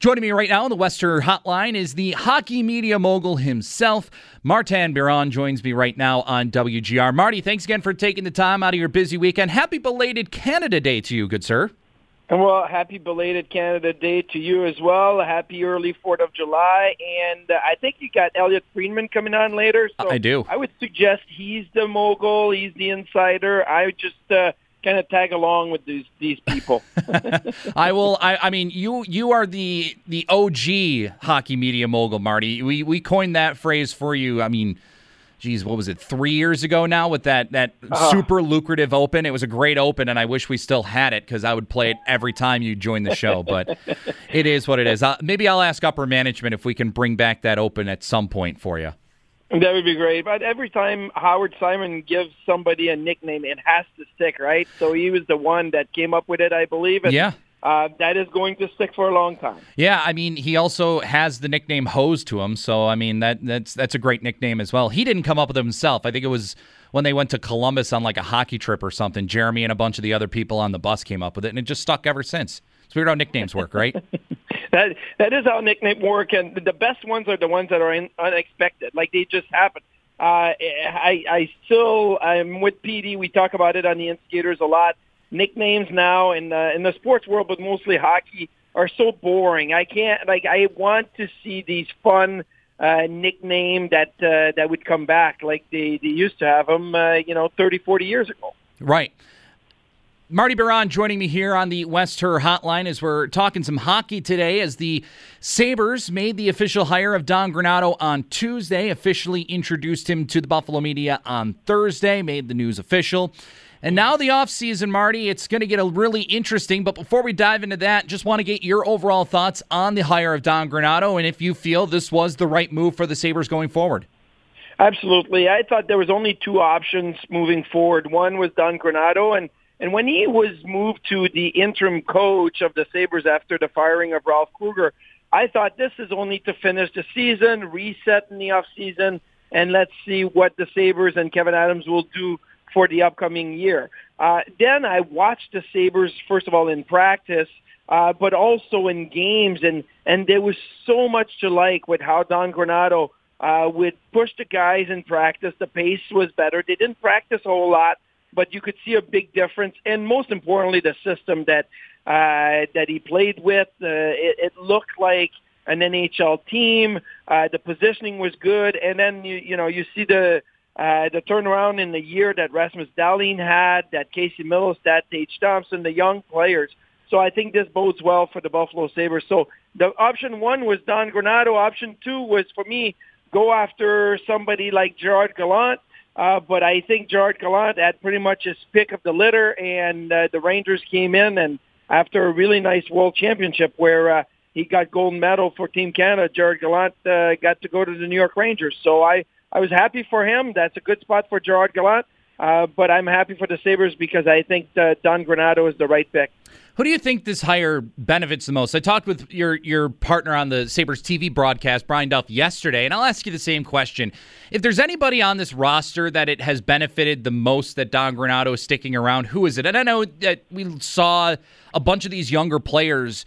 Joining me right now on the Western Hotline is the hockey media mogul himself. Martin Biron joins me right now on WGR. Marty, thanks again for taking the time out of your busy weekend. Happy belated Canada Day to you, good sir. And well, happy belated Canada Day to you as well. Happy early Fourth of July, and uh, I think you got Elliotte Friedman coming on later. So I do. I would suggest he's the mogul, he's the insider. I would just uh, kind of tag along with these these people. I will. I, I mean, you you are the the OG hockey media mogul, Marty. We we coined that phrase for you. I mean geez, what was it, three years ago now with that that uh, super lucrative open. It was a great open, and I wish we still had it because I would play it every time you join the show. But it is what it is. Uh, maybe I'll ask upper management if we can bring back that open at some point for you. That would be great. But every time Howard Simon gives somebody a nickname, it has to stick, right? So he was the one that came up with it, I believe. And yeah uh, that is going to stick for a long time. Yeah, I mean, he also has the nickname Hose to him, so I mean that that's that's a great nickname as well. He didn't come up with it himself. I think it was when they went to Columbus on like a hockey trip or something. Jeremy and a bunch of the other people on the bus came up with it, and it just stuck ever since. It's weird how nicknames work, right? that that is how nicknames work, and the best ones are the ones that are in, unexpected, like they just happen. Uh, I I still I'm with PD. We talk about it on the Instigators a lot nicknames now in the in the sports world, but mostly hockey, are so boring. I can't like I want to see these fun uh, nickname that uh, that would come back like they, they used to have them, uh, you know, 30, 40 years ago. Right. Marty Biron joining me here on the West Her Hotline as we're talking some hockey today as the Sabres made the official hire of Don Granato on Tuesday, officially introduced him to the Buffalo media on Thursday, made the news official. And now the offseason, Marty, it's going to get a really interesting. But before we dive into that, just want to get your overall thoughts on the hire of Don Granato and if you feel this was the right move for the Sabres going forward. Absolutely. I thought there was only two options moving forward. One was Don Granato, and, and when he was moved to the interim coach of the Sabres after the firing of Ralph Krueger, I thought this is only to finish the season, reset in the offseason, and let's see what the Sabres and Kevyn Adams will do for the upcoming year. Uh, then I watched the Sabres, first of all, in practice, uh, but also in games, and, and there was so much to like with how Don Granato uh, would push the guys in practice. The pace was better. They didn't practice a whole lot, but you could see a big difference. And most importantly, the system that uh, that he played with, uh, it, it looked like an NHL team. Uh, the positioning was good, and then you you know you see the uh, the turnaround in the year that Rasmus Dahlin had, that Casey Mittelstadt, Tage Thompson, the young players. So I think this bodes well for the Buffalo Sabres. So the option one was Don Granato. Option two was for me go after somebody like Gerard Gallant. Uh, but I think Gerard Gallant had pretty much his pick of the litter, and uh, the Rangers came in and after a really nice World Championship where uh, he got gold medal for Team Canada, Gerard Gallant uh, got to go to the New York Rangers. So I I was happy for him. That's a good spot for Gerard Gallant. Uh, but I'm happy for the Sabres because I think Don Granato is the right pick. Who do you think this hire benefits the most? I talked with your your partner on the Sabres TV broadcast, Brian Duff, yesterday, and I'll ask you the same question. If there's anybody on this roster that it has benefited the most that Don Granato is sticking around, who is it? And I know that we saw a bunch of these younger players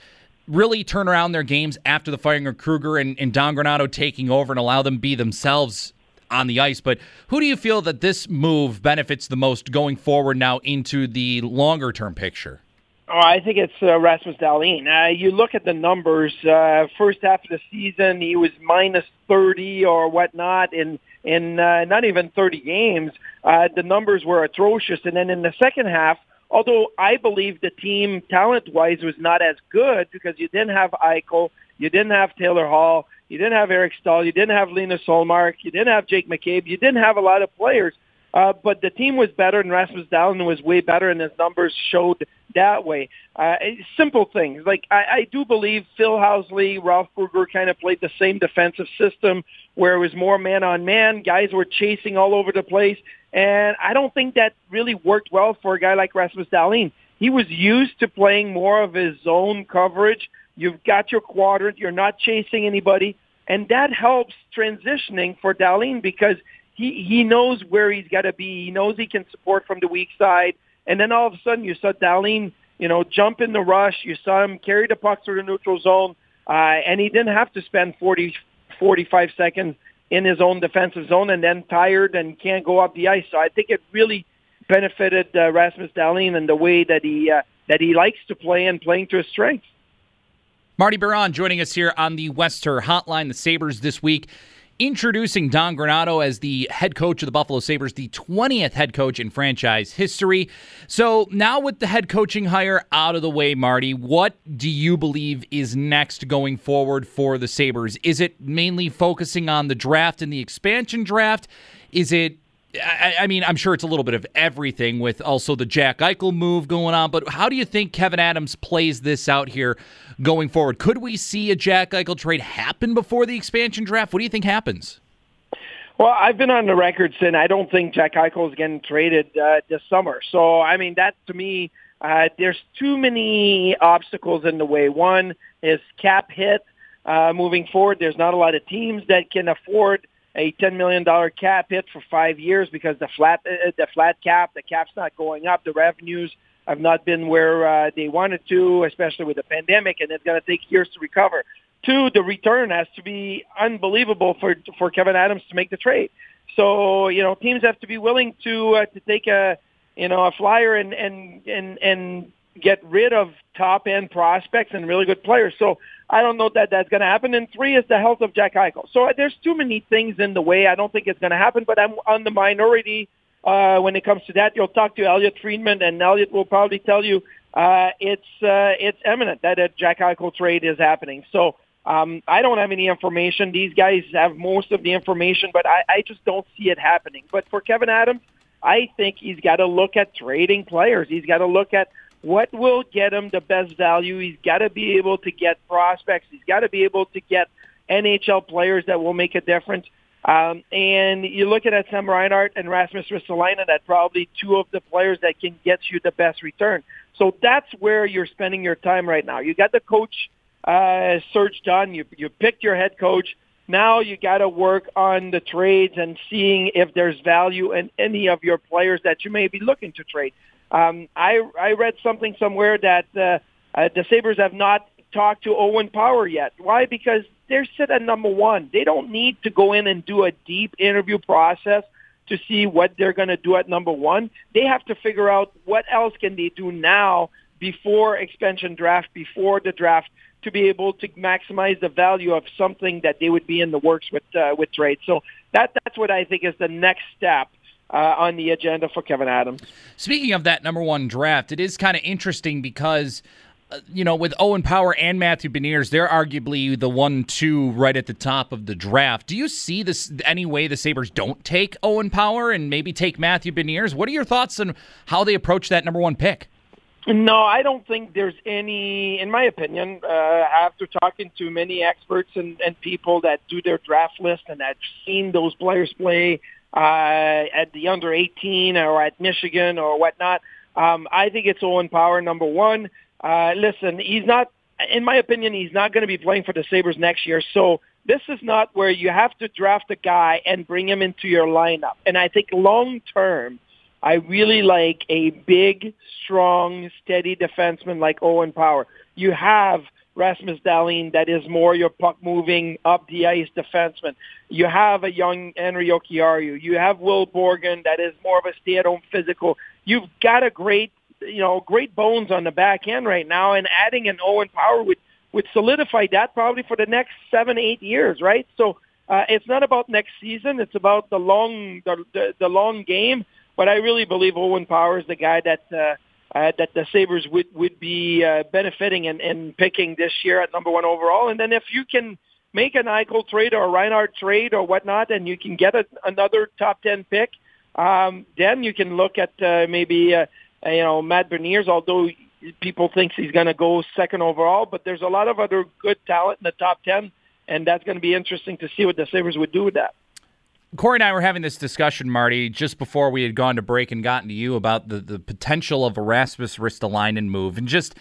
really turn around their games after the firing of Krueger and, and Don Granato taking over and allow them be themselves on the ice. But who do you feel that this move benefits the most going forward now into the longer term picture? Oh, I think it's uh, Rasmus Dahlin. Uh, you look at the numbers. Uh, first half of the season, he was minus thirty or whatnot in in uh, not even thirty games. Uh, the numbers were atrocious. And then in the second half, although I believe the team talent-wise was not as good because you didn't have Eichel, you didn't have Taylor Hall, you didn't have Eric Staal. You didn't have Linus Ullmark. You didn't have Jake McCabe. You didn't have a lot of players. Uh, but the team was better, and Rasmus Dahlin was way better, and his numbers showed that way. Uh, simple things like I, I do believe Phil Housley, Ralph Krueger kind of played the same defensive system where it was more man on man. Guys were chasing all over the place, and I don't think that really worked well for a guy like Rasmus Dahlin. He was used to playing more of his zone coverage You've got your quadrant. You're not chasing anybody. And that helps transitioning for Dahlin because he, he knows where he's got to be. He knows he can support from the weak side. And then all of a sudden you saw Dahlin, you know, jump in the rush. You saw him carry the puck through the neutral zone. uh, and he didn't have to spend 40, 45 seconds in his own defensive zone and then tired and can't go up the ice. So I think it really benefited uh, Rasmus Dahlin and the way that he uh, that he likes to play and playing to his strengths. Marty Biron joining us here on the Wester Hotline. The Sabres this week introducing Don Granato as the head coach of the Buffalo Sabres, the 20th head coach in franchise history. So now with the head coaching hire out of the way, Marty, what do you believe is next going forward for the Sabres? Is it mainly focusing on the draft and the expansion draft? Is it I, I, mean, I'm sure it's a little bit of everything with also the Jack Eichel move going on, but how do you think Kevyn Adams plays this out here going forward? Could we see a Jack Eichel trade happen before the expansion draft? What do you think happens? Well, I've been on the record saying I don't think Jack Eichel is getting traded uh, this summer. So, I mean, that to me, uh, there's too many obstacles in the way. One is cap hit uh, moving forward. There's not a lot of teams that can afford a $10 million cap hit for five years because the flat, uh, the flat cap, the cap's not going up. The revenues have not been where uh, they wanted to, especially with the pandemic, and it's going to take years to recover. Two, the return has to be unbelievable for for Kevyn Adams to make the trade. So you know, teams have to be willing to uh, to take a you know a flyer and and and and get rid of top end prospects and really good players. So I don't know that that's going to happen. And three is the health of Jack Eichel. So uh, there's too many things in the way. I don't think it's going to happen. But I'm on the minority uh, when it comes to that. You'll talk to Elliotte Friedman, and Elliotte will probably tell you uh, it's uh, it's eminent that a Jack Eichel trade is happening. So um, I don't have any information. These guys have most of the information, but I, I just don't see it happening. But for Kevyn Adams, I think he's got to look at trading players. He's got to look at what will get him the best value. He's got to be able to get prospects. He's got to be able to get NHL players that will make a difference. Um, and you're looking at Sam Reinhart and Rasmus Ristolainen, that probably two of the players that can get you the best return. So that's where you're spending your time right now. You got the coach uh, search done. You you picked your head coach. Now you got to work on the trades and seeing if there's value in any of your players that you may be looking to trade. Um, I I read something somewhere that uh, uh, the Sabres have not talked to Owen Power yet. Why? Because they're set at number one. They don't need to go in and do a deep interview process to see what they're going to do at number one. They have to figure out what else can they do now before expansion draft, before the draft, to be able to maximize the value of something that they would be in the works with uh, with trade. So that that's what I think is the next step. Uh, on the agenda for Kevyn Adams. Speaking of that number one draft, it is kind of interesting because uh, you know, with Owen Power and Matthew Beniers, they're arguably the one two right at the top of the draft. Do you see this any way the Sabres don't take Owen Power and maybe take Matthew Beniers? What are your thoughts on how they approach that number one pick? No, I don't think there's any, in my opinion, uh, after talking to many experts and, and people that do their draft list and have seen those players play uh, at the under 18 or at Michigan or whatnot, um, I think it's Owen Power, number one. Uh, listen, he's not, in my opinion, he's not going to be playing for the Sabres next year. So this is not where you have to draft a guy and bring him into your lineup. And I think long term, I really like a big, strong, steady defenseman like Owen Power. You have Rasmus Dahlin that is more your puck moving up the ice defenseman. You have a young Henri Jokiharju. You have Will Borgen that is more of a stay at home physical. You've got a great you know, great bones on the back end right now, and adding an Owen Power would would solidify that probably for the next seven, eight years, right? So uh, it's not about next season; it's about the long the, the, the long game. But I really believe Owen Power is the guy that uh, uh, that the Sabres would would be uh, benefiting and, and picking this year at number one overall. And then if you can make an Eichel trade or a Reinhart trade or whatnot, and you can get a, another top ten pick, um, then you can look at uh, maybe. Uh, uh, you know, Matt Beniers, although people think he's going to go second overall, but there's a lot of other good talent in the top 10, and that's going to be interesting to see what the Sabres would do with that. Corey and I were having this discussion, Marty, just before we had gone to break and gotten to you about the, the potential of a Rasmus Ristolainen move and just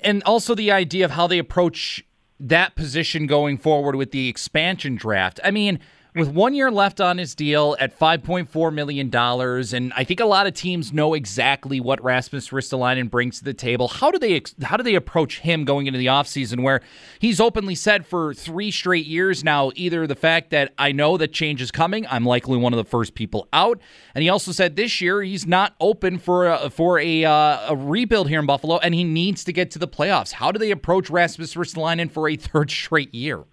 and also the idea of how they approach that position going forward with the expansion draft. I mean, with one year left on his deal at $5.4 million, and I think a lot of teams know exactly what Rasmus Ristolainen brings to the table. How do they how do they approach him going into the offseason where he's openly said for three straight years now, either the fact that I know that change is coming, I'm likely one of the first people out, and he also said this year he's not open for a, for a, uh, a rebuild here in Buffalo, and he needs to get to the playoffs. How do they approach Rasmus Ristolainen for a third straight year?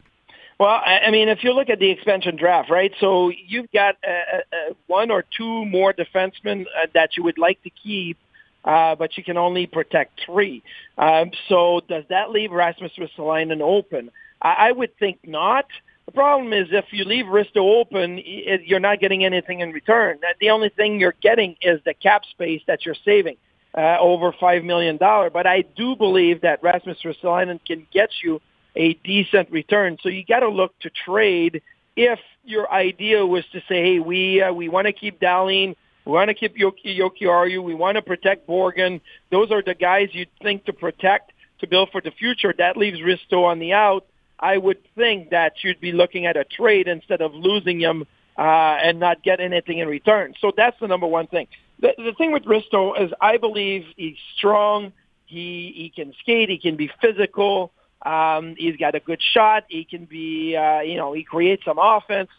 Well, I mean, if you look at the expansion draft, right? So you've got uh, uh, one or two more defensemen uh, that you would like to keep, uh, but you can only protect three. Um, so does that leave Rasmus Ristolainen open? I, I would think not. The problem is if you leave Risto open, you're not getting anything in return. The only thing you're getting is the cap space that you're saving, uh, over $5 million. But I do believe that Rasmus Ristolainen can get you a decent return. So you got to look to trade if your idea was to say, hey, we uh, we want to keep Dahlin, we want to keep Yoki Jokiharju, we want to protect Borgen. Those are the guys you'd think to protect to build for the future. That leaves Risto on the out. I would think that you'd be looking at a trade instead of losing him uh, and not get anything in return. So that's the number one thing. The, the thing with Risto is I believe he's strong. He he can skate. He can be physical. Um, he's got a good shot. He can be, uh, you know, he creates some offense.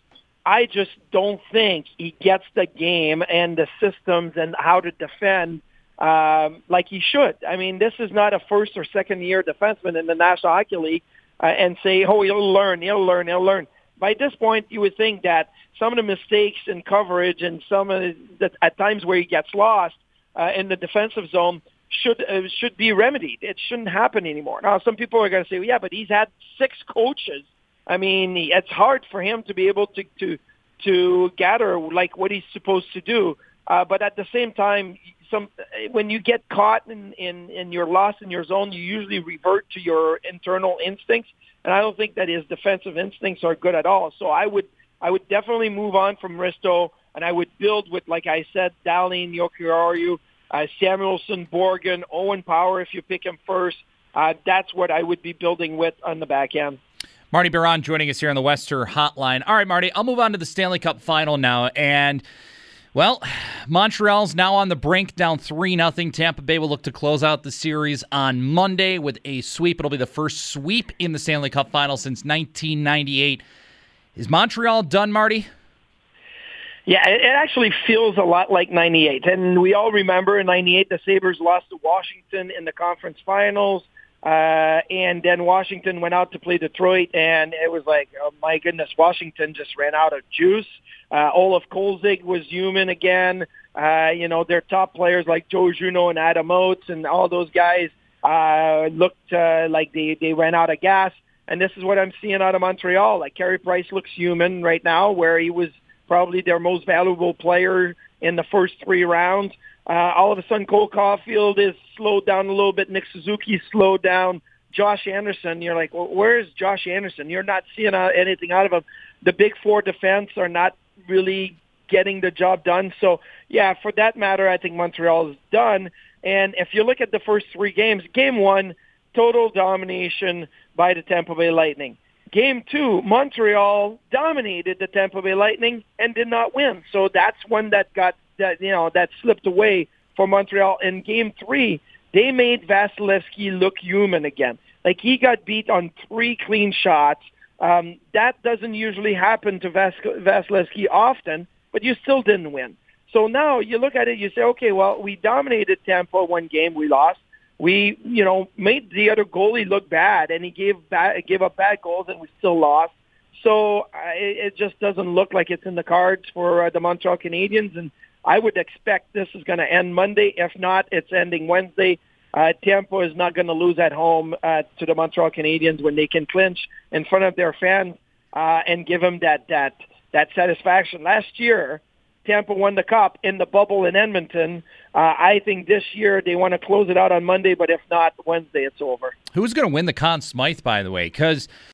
I just don't think he gets the game and the systems and how to defend um, like he should. I mean, this is not a first or second year defenseman in the National Hockey League uh, and say, oh, he'll learn, he'll learn, he'll learn. By this point, you would think that some of the mistakes in coverage and some of the, at times where he gets lost uh, in the defensive zone should uh, should be remedied. It shouldn't happen anymore. Now, some people are going to say, well, "Yeah, but he's had six coaches. I mean, it's hard for him to be able to to to gather like what he's supposed to do." Uh, but at the same time, some when you get caught in in in your loss in your zone, you usually revert to your internal instincts, and I don't think that his defensive instincts are good at all. So I would I would definitely move on from Risto, and I would build with, like I said, Dahlin, Jokiharju, uh, Samuelsson, Borgen, Owen Power, if you pick him first. Uh, that's what I would be building with on the back end. Marty Biron joining us here on the Western Hotline. All right, Marty, I'll move on to the Stanley Cup final now. And, well, Montreal's now on the brink, down 3 0. Tampa Bay will look to close out the series on Monday with a sweep. It'll be the first sweep in the Stanley Cup final since 1998. Is Montreal done, Marty? Yeah, it actually feels a lot like 98. And we all remember in 98, the Sabres lost to Washington in the conference finals. Uh, and then Washington went out to play Detroit, and it was like, oh my goodness, Washington just ran out of juice. Uh, Olaf Kolzig was human again. Uh, you know, their top players like Joe Juneau and Adam Oates and all those guys uh, looked uh, like they, they ran out of gas. And this is what I'm seeing out of Montreal. Like Carey Price looks human right now, where he was – probably their most valuable player in the first three rounds. Uh, all of a sudden, Cole Caufield is slowed down a little bit. Nick Suzuki slowed down. Josh Anderson, you're like, well, where is Josh Anderson? You're not seeing uh, anything out of him. The big four defense are not really getting the job done. So, yeah, for that matter, I think Montreal is done. And if you look at the first three games, game one, total domination by the Tampa Bay Lightning. Game two, Montreal dominated the Tampa Bay Lightning and did not win. So that's one that got that you know that slipped away for Montreal. In game three, they made Vasilevskiy look human again. Like he got beat on three clean shots. Um, that doesn't usually happen to Vas- Vasilevskiy often, but you still didn't win. So now you look at it, you say, okay, well, we dominated Tampa one game, we lost we, you know, made the other goalie look bad, and he gave bad, gave up bad goals, and we still lost. So it, it just doesn't look like it's in the cards for uh, the Montreal Canadiens, and I would expect this is going to end Monday. If not, it's ending Wednesday. Uh, Tampa is not going to lose at home uh, to the Montreal Canadiens when they can clinch in front of their fans uh, and give them that that that satisfaction. Last year, Tampa won the cup in the bubble in Edmonton. Uh, I think this year they want to close it out on Monday, but if not Wednesday, it's over. Who's going to win the Conn Smythe, by the way? Because